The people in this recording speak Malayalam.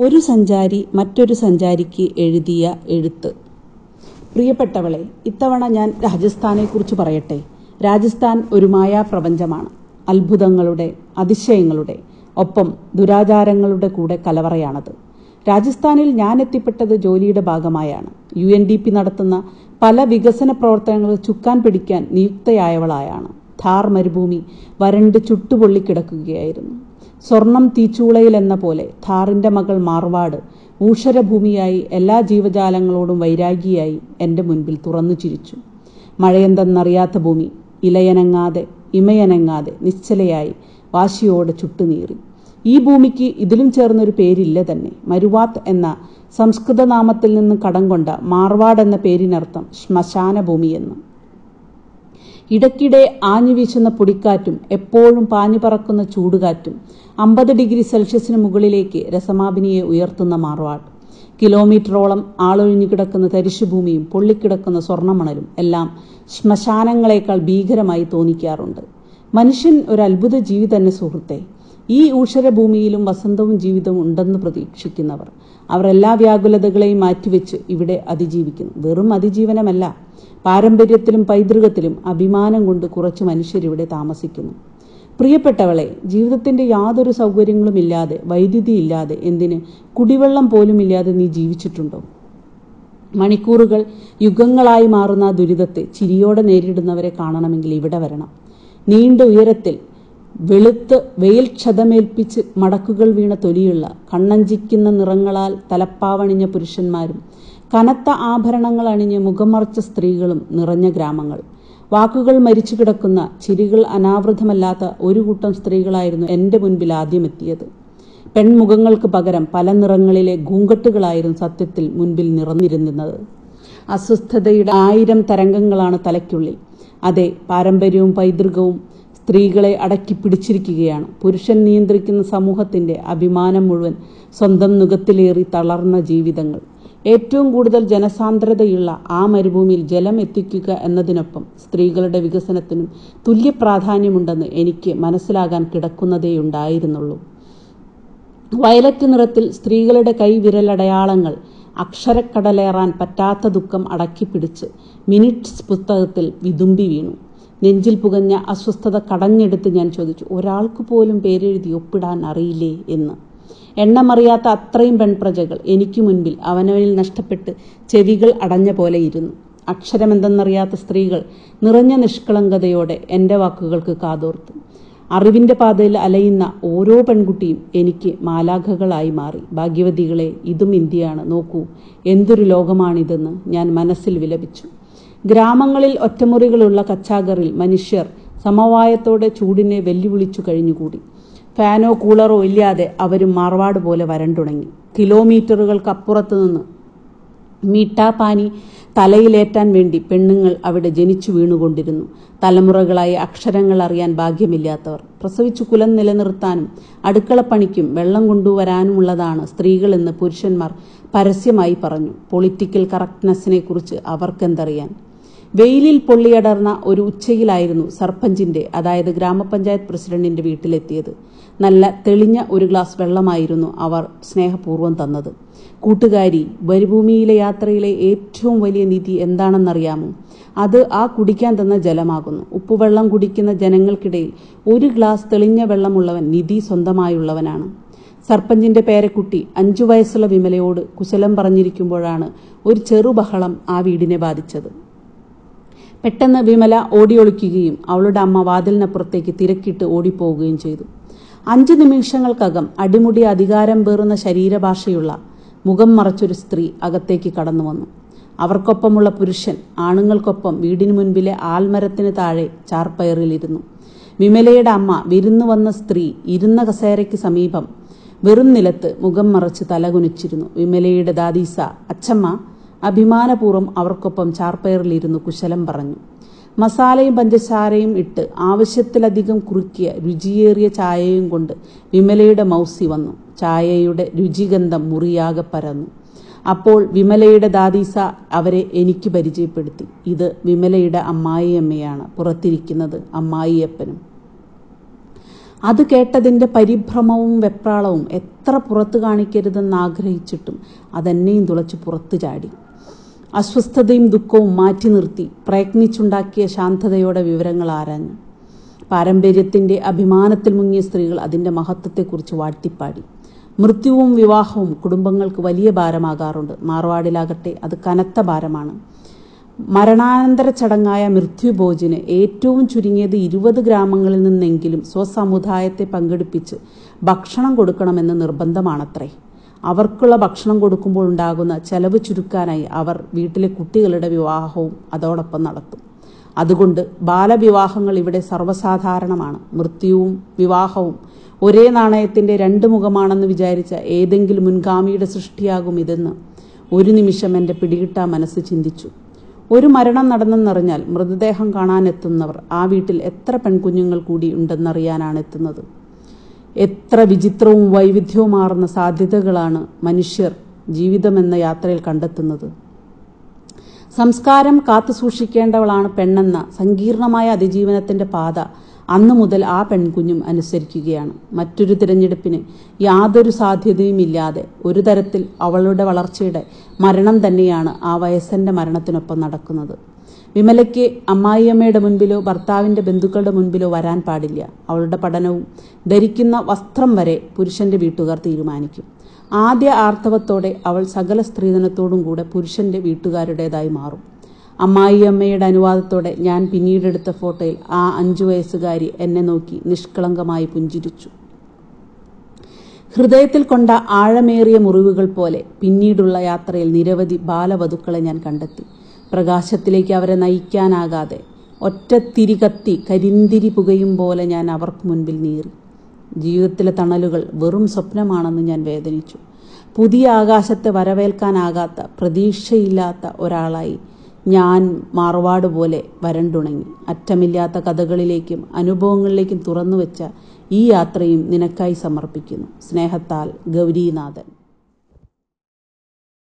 ഒരു സഞ്ചാരി മറ്റൊരു സഞ്ചാരിക്ക് എഴുതിയ എഴുത്ത്. പ്രിയപ്പെട്ടവളെ ഇത്തവണ ഞാൻ രാജസ്ഥാനെക്കുറിച്ച് പറയട്ടെ. രാജസ്ഥാൻ ഒരു മായാപ്രപഞ്ചമാണ്. അത്ഭുതങ്ങളുടെ അതിശയങ്ങളുടെ ഒപ്പം ദുരാചാരങ്ങളുടെ കൂടെ കലവറയാണത്. രാജസ്ഥാനിൽ ഞാൻ എത്തിപ്പെട്ടത് ജോലിയുടെ ഭാഗമായാണ്. യു എൻ ഡി പി നടത്തുന്ന പല വികസന പ്രവർത്തനങ്ങൾ ചുക്കാൻ പിടിക്കാൻ നിയുക്തയായവളായാണ്. ഥാർ മരുഭൂമി വരണ്ട് ചുട്ടുപൊള്ളിക്കിടക്കുകയായിരുന്നു. സ്വർണം തീച്ചൂളയിൽ എന്ന പോലെ ഥാറിന്റെ മകൾ മാർവാട് ഊഷരഭൂമിയായി എല്ലാ ജീവജാലങ്ങളോടും വൈരാഗിയായി എന്റെ മുൻപിൽ തുറന്നു ചിരിച്ചു. മഴയെന്തെന്നറിയാത്ത ഭൂമി ഇലയനങ്ങാതെ ഇമയനങ്ങാതെ നിശ്ചലയായി വാശിയോടെ ചുട്ടുനീറി. ഈ ഭൂമിക്ക് ഇതിലും ചേർന്നൊരു പേരില്ല തന്നെ. മരുവാത്ത് എന്ന സംസ്കൃത നാമത്തിൽ നിന്ന് കടം കൊണ്ട മാർവാട് എന്ന പേരിനർത്ഥം ശ്മശാന ഭൂമി എന്ന് ഇടയ്ക്കിടെ ആഞ്ഞു വീശുന്ന പൊടിക്കാറ്റും എപ്പോഴും പാഞ്ഞു പറക്കുന്ന ചൂടുകാറ്റും അമ്പത് ഡിഗ്രി സെൽഷ്യസിന് മുകളിലേക്ക് രസമാപിനിയെ ഉയർത്തുന്ന മാർവാട് കിലോമീറ്ററോളം ആളൊഴിഞ്ഞു കിടക്കുന്ന തരിശുഭൂമിയും പൊള്ളിക്കിടക്കുന്ന സ്വർണമണലും എല്ലാം ശ്മശാനങ്ങളെക്കാൾ ഭീകരമായി തോന്നിക്കാറുണ്ട്. മനുഷ്യൻ ഒരു അത്ഭുത ജീവി തന്നെ സുഹൃത്തെ. ഈ ഊഷരഭൂമിയിലും വസന്തവും ജീവിതവും ഉണ്ടെന്ന് പ്രതീക്ഷിക്കുന്നവർ. അവർ എല്ലാ വ്യാകുലതകളെയും മാറ്റിവെച്ച് ഇവിടെ അതിജീവിക്കുന്നു. വെറും അതിജീവനമല്ല പാരമ്പര്യത്തിലും പൈതൃകത്തിലും അഭിമാനം കൊണ്ട് കുറച്ച് മനുഷ്യരിവിടെ താമസിക്കുന്നു. പ്രിയപ്പെട്ടവളെ ജീവിതത്തിന്റെ യാതൊരു സൗകര്യങ്ങളും ഇല്ലാതെ വൈദ്യുതി ഇല്ലാതെ എന്തിന് കുടിവെള്ളം പോലും ഇല്ലാതെ നീ ജീവിച്ചിട്ടുണ്ടോ? മണിക്കൂറുകൾ യുഗങ്ങളായി മാറുന്ന ദുരിതത്തെ ചിരിയോടെ നേരിടുന്നവരെ കാണണമെങ്കിൽ ഇവിടെ വരണം. നീണ്ട ഉയരത്തിൽ വെളുത്ത് വെയിൽ ക്ഷതമേൽപ്പിച്ച് മടക്കുകൾ വീണ തൊലിയുള്ള കണ്ണഞ്ചിക്കുന്ന നിറങ്ങളാൽ തലപ്പാവണിഞ്ഞ പുരുഷന്മാരും കനത്ത ആഭരണങ്ങൾ അണിഞ്ഞ് മുഖമറച്ച സ്ത്രീകളും നിറഞ്ഞ ഗ്രാമങ്ങൾ. വാക്കുകൾ മരിച്ചു കിടക്കുന്ന ചിരികൾ അനാവൃതമല്ലാത്ത ഒരു കൂട്ടം സ്ത്രീകളായിരുന്നു എന്റെ മുൻപിൽ ആദ്യമെത്തിയത്. പെൺമുഖങ്ങൾക്ക് പകരം പല നിറങ്ങളിലെ ഗൂങ്കട്ടുകളായിരുന്നു സത്യത്തിൽ മുൻപിൽ നിറഞ്ഞിരുന്നത്. അസ്വസ്ഥതയുടെ ആയിരം തരംഗങ്ങളാണ് തലയ്ക്കുള്ളിൽ. അതെ പാരമ്പര്യവും പൈതൃകവും സ്ത്രീകളെ അടക്കി പിടിച്ചിരിക്കുകയാണ്. പുരുഷൻ നിയന്ത്രിക്കുന്ന സമൂഹത്തിന്റെ അഭിമാനം മുഴുവൻ സ്വന്തം നുഖത്തിലേറി തളർന്ന ജീവിതങ്ങൾ. ഏറ്റവും കൂടുതൽ ജനസാന്ദ്രതയുള്ള ആ മരുഭൂമിയിൽ ജലം എത്തിക്കുക എന്നതിനൊപ്പം സ്ത്രീകളുടെ വികസനത്തിനും തുല്യ പ്രാധാന്യമുണ്ടെന്ന് എനിക്ക് മനസ്സിലാകാൻ കിടക്കുന്നതേയുണ്ടായിരുന്നുള്ളൂ വയലറ്റ് നിറത്തിൽ സ്ത്രീകളുടെ കൈവിരലടയാളങ്ങൾ അക്ഷരക്കടലേറാൻ പറ്റാത്ത ദുഃഖം അടക്കിപ്പിടിച്ച് മിനിറ്റ്സ് പുസ്തകത്തിൽ വിതുമ്പി വീണു. നെഞ്ചിൽ പുകഞ്ഞ അസ്വസ്ഥത കടഞ്ഞെടുത്ത് ഞാൻ ചോദിച്ചു ഒരാൾക്ക് പോലും പേരെഴുതി ഒപ്പിടാൻ അറിയില്ലേ? എന്ന്. എണ്ണമറിയാത്ത അത്രയും പെൺപ്രജകൾ എനിക്ക് മുൻപിൽ അവനവനിൽ നഷ്ടപ്പെട്ട് ചെവികൾ അടഞ്ഞ പോലെ ഇരുന്നു. അക്ഷരമെന്തെന്നറിയാത്ത സ്ത്രീകൾ നിറഞ്ഞ നിഷ്കളങ്കതയോടെ എന്റെ വാക്കുകൾക്ക് കാതോർത്തു. അറിവിന്റെ പാതയിൽ അലയുന്ന ഓരോ പെൺകുട്ടിയും എനിക്ക് മാലാഖകളായി മാറി. ഭാഗ്യവതികളെ ഇതും ഇന്ത്യയാണ്. നോക്കൂ എന്തൊരു ലോകമാണിതെന്ന് ഞാൻ മനസ്സിൽ വിലപിച്ചു. ഗ്രാമങ്ങളിൽ ഒറ്റമുറികളുള്ള കച്ചാഗറിൽ മനുഷ്യർ സമവായത്തോടെ ചൂടിനെ വെല്ലുവിളിച്ചു കഴിഞ്ഞുകൂടി. ഫാനോ കൂളറോ ഇല്ലാതെ അവരും മാർവാട് പോലെ വരണ്ടുടങ്ങി കിലോമീറ്ററുകൾക്കപ്പുറത്തു നിന്ന് മീട്ടാപ്പാനി തലയിലേറ്റാൻ വേണ്ടി പെണ്ണുങ്ങൾ അവിടെ ജനിച്ചു വീണുകൊണ്ടിരുന്നു. തലമുറകളായി അക്ഷരങ്ങൾ അറിയാൻ ഭാഗ്യമില്ലാത്തവർ. പ്രസവിച്ചു കുലം നിലനിർത്താനും അടുക്കളപ്പണിക്കും വെള്ളം കൊണ്ടുവരാനുമുള്ളതാണ് സ്ത്രീകളെന്ന് പുരുഷന്മാർ പരസ്യമായി പറഞ്ഞു. പൊളിറ്റിക്കൽ കറക്റ്റ്നെസ്സിനെക്കുറിച്ച് അവർക്കെന്തറിയാൻ? വെയിലിൽ പൊള്ളിയടർന്ന ഒരു ഉച്ചയിലായിരുന്നു സർപഞ്ചിന്റെ അതായത് ഗ്രാമപഞ്ചായത്ത് പ്രസിഡന്റിന്റെ വീട്ടിലെത്തിയത്. നല്ല തെളിഞ്ഞ ഒരു ഗ്ലാസ് വെള്ളമായിരുന്നു അവർ സ്നേഹപൂർവം തന്നത്. കൂട്ടുകാരി മരുഭൂമിയിലെ യാത്രയിലെ ഏറ്റവും വലിയ നിധി എന്താണെന്നറിയാമോ? അത് ആ കുടിക്കാൻ തന്ന ജലമാകുന്നു. ഉപ്പുവെള്ളം കുടിക്കുന്ന ജനങ്ങൾക്കിടയിൽ ഒരു ഗ്ലാസ് തെളിഞ്ഞ വെള്ളമുള്ളവൻ നിധി സ്വന്തമായുള്ളവനാണ്. സർപ്പഞ്ചിന്റെ പേരക്കുട്ടി അഞ്ചു വയസ്സുള്ള വിമലയോട് കുശലം പറഞ്ഞിരിക്കുമ്പോഴാണ് ഒരു ചെറുബഹളം ആ വീടിനെ ബാധിച്ചത്. പെട്ടെന്ന് വിമല ഓടിയൊളിക്കുകയും അവളുടെ അമ്മ വാതിലിനപ്പുറത്തേക്ക് തിരക്കിട്ട് ഓടിപ്പോവുകയും ചെയ്തു. അഞ്ചു നിമിഷങ്ങൾക്കകം അടിമുടി അധികാരം പേറുന്ന ശരീരഭാഷയുള്ള മുഖം മറച്ചൊരു സ്ത്രീ അകത്തേക്ക് കടന്നു വന്നു. അവർക്കൊപ്പമുള്ള പുരുഷൻ ആണുങ്ങൾക്കൊപ്പം വീടിനു മുൻപിലെ ആൽമരത്തിന് താഴെ ചാർപ്പയറിലിരുന്നു. വിമലയുടെ അമ്മ വിരുന്നു വന്ന സ്ത്രീ ഇരുന്ന കസേരയ്ക്ക് സമീപം വെറും നിലത്ത് മുഖം മറച്ച് തലകുനിച്ചിരുന്നു. വിമലയുടെ ദാദീസ അച്ചമ്മ അഭിമാനപൂർവം അവർക്കൊപ്പം ചാർപ്പയറിലിരുന്നു കുശലം പറഞ്ഞു. മസാലയും പഞ്ചസാരയും ഇട്ട് ആവശ്യത്തിലധികം കുറുക്കിയ രുചിയേറിയ ചായയും കൊണ്ട് വിമലയുടെ മൗസി വന്നു. ചായയുടെ രുചിഗന്ധം മുറിയാകെ പരന്നു. അപ്പോൾ വിമലയുടെ ദാദീസ അവരെ എനിക്ക് പരിചയപ്പെടുത്തി. ഇത് വിമലയുടെ അമ്മായിയമ്മയാണ് പുറത്തിരിക്കുന്നത് അമ്മായിയപ്പനും. അത് കേട്ടതിന്റെ പരിഭ്രമവും വെപ്രാളവും എത്ര പുറത്തു കാണിക്കരുതെന്ന് ആഗ്രഹിച്ചിട്ടും അതെന്നെയും തുളച്ച് പുറത്തു ചാടി. അസ്വസ്ഥതയും ദുഃഖവും മാറ്റി നിർത്തി പ്രയത്നിച്ചുണ്ടാക്കിയ ശാന്തതയോടെ വിവരങ്ങൾ ആരാഞ്ഞു. പാരമ്പര്യത്തിന്റെ അഭിമാനത്തിൽ മുങ്ങിയ സ്ത്രീകൾ അതിന്റെ മഹത്വത്തെക്കുറിച്ച് വാഴ്ത്തിപ്പാടി. മൃത്യുവും വിവാഹവും കുടുംബങ്ങൾക്ക് വലിയ ഭാരമാകാറുണ്ട്. മാർവാടിലാകട്ടെ അത് കനത്ത ഭാരമാണ്. മരണാനന്തര ചടങ്ങായ മൃത്യുഭോജിന് ഏറ്റവും ചുരുങ്ങിയത് ഇരുപത് ഗ്രാമങ്ങളിൽ നിന്നെങ്കിലും സ്വസമുദായത്തെ പങ്കെടുപ്പിച്ച് ഭക്ഷണം കൊടുക്കണമെന്ന് നിർബന്ധമാണത്രേ. അവർക്കുള്ള ഭക്ഷണം കൊടുക്കുമ്പോൾ ഉണ്ടാകുന്ന ചെലവ് ചുരുക്കാനായി അവർ വീട്ടിലെ കുട്ടികളുടെ വിവാഹവും അതോടൊപ്പം നടത്തും. അതുകൊണ്ട് ബാലവിവാഹങ്ങൾ ഇവിടെ സർവസാധാരണമാണ്. മൃത്യുവും വിവാഹവും ഒരേ നാണയത്തിന്റെ രണ്ട് മുഖമാണെന്ന് വിചാരിച്ച ഏതെങ്കിലും മുൻഗാമിയുടെ സൃഷ്ടിയാകും ഇതെന്ന് ഒരു നിമിഷം എന്റെ പിടികിട്ടാ മനസ്സ് ചിന്തിച്ചു. ഒരു മരണം നടന്നെന്നറിഞ്ഞാൽ മൃതദേഹം കാണാനെത്തുന്നവർ ആ വീട്ടിൽ എത്ര പെൺകുഞ്ഞുങ്ങൾ കൂടി ഉണ്ടെന്നറിയാനാണ് എത്തുന്നത്. എത്ര വിചിത്രവും വൈവിധ്യവുമാർന്ന സാധ്യതകളാണ് മനുഷ്യർ ജീവിതമെന്ന യാത്രയിൽ കണ്ടെത്തുന്നത്. സംസ്കാരം കാത്തുസൂക്ഷിക്കേണ്ടവളാണ് പെണ്ണെന്ന സങ്കീർണമായ അതിജീവനത്തിന്റെ പാത അന്നു മുതൽ ആ പെൺകുഞ്ഞും അനുസരിക്കുകയാണ്. മറ്റൊരു തിരഞ്ഞെടുപ്പിന് യാതൊരു സാധ്യതയുമില്ലാതെ ഒരു തരത്തിൽ അവളുടെ വളർച്ചയുടെ മരണം തന്നെയാണ് ആ വയസ്സന്റെ മരണത്തിനൊപ്പം നടക്കുന്നത്. വിമലയ്ക്ക് അമ്മായിയമ്മയുടെ മുൻപിലോ ഭർത്താവിന്റെ ബന്ധുക്കളുടെ മുൻപിലോ വരാൻ പാടില്ല. അവളുടെ പഠനവും ധരിക്കുന്ന വസ്ത്രം വരെ പുരുഷന്റെ വീട്ടുകാർ തീരുമാനിക്കും. ആദ്യ ആർത്തവത്തോടെ അവൾ സകല സ്ത്രീധനത്തോടും കൂടെ പുരുഷന്റെ വീട്ടുകാരുടേതായി മാറും. അമ്മായിയമ്മയുടെ അനുവാദത്തോടെ ഞാൻ പിന്നീടെടുത്ത ഫോട്ടോയിൽ ആ അഞ്ചു വയസ്സുകാരി എന്നെ നോക്കി നിഷ്കളങ്കമായി പുഞ്ചിരിച്ചു. ഹൃദയത്തിൽ കൊണ്ട ആഴമേറിയ മുറിവുകൾ പോലെ പിന്നീടുള്ള യാത്രയിൽ നിരവധി ബാലവധുക്കളെ ഞാൻ കണ്ടെത്തി. പ്രകാശത്തിലേക്ക് അവരെ നയിക്കാനാകാതെ ഒറ്റ തിരി കത്തി കരിന്തിരി പുകയും പോലെ ഞാൻ അവർക്ക് മുൻപിൽ നീറി. ജീവിതത്തിലെ തണലുകൾ വെറും സ്വപ്നമാണെന്ന് ഞാൻ വേദനിച്ചു. പുതിയ ആകാശത്തെ വരവേൽക്കാനാകാത്ത പ്രതീക്ഷയില്ലാത്ത ഒരാളായി ഞാൻ മാർവാട് പോലെ വരണ്ടുണങ്ങി. അറ്റമില്ലാത്ത കഥകളിലേക്കും അനുഭവങ്ങളിലേക്കും തുറന്നുവെച്ച ഈ യാത്രയും നിനക്കായി സമർപ്പിക്കുന്നു. സ്നേഹത്താൽ ഗൗരീനാഥൻ.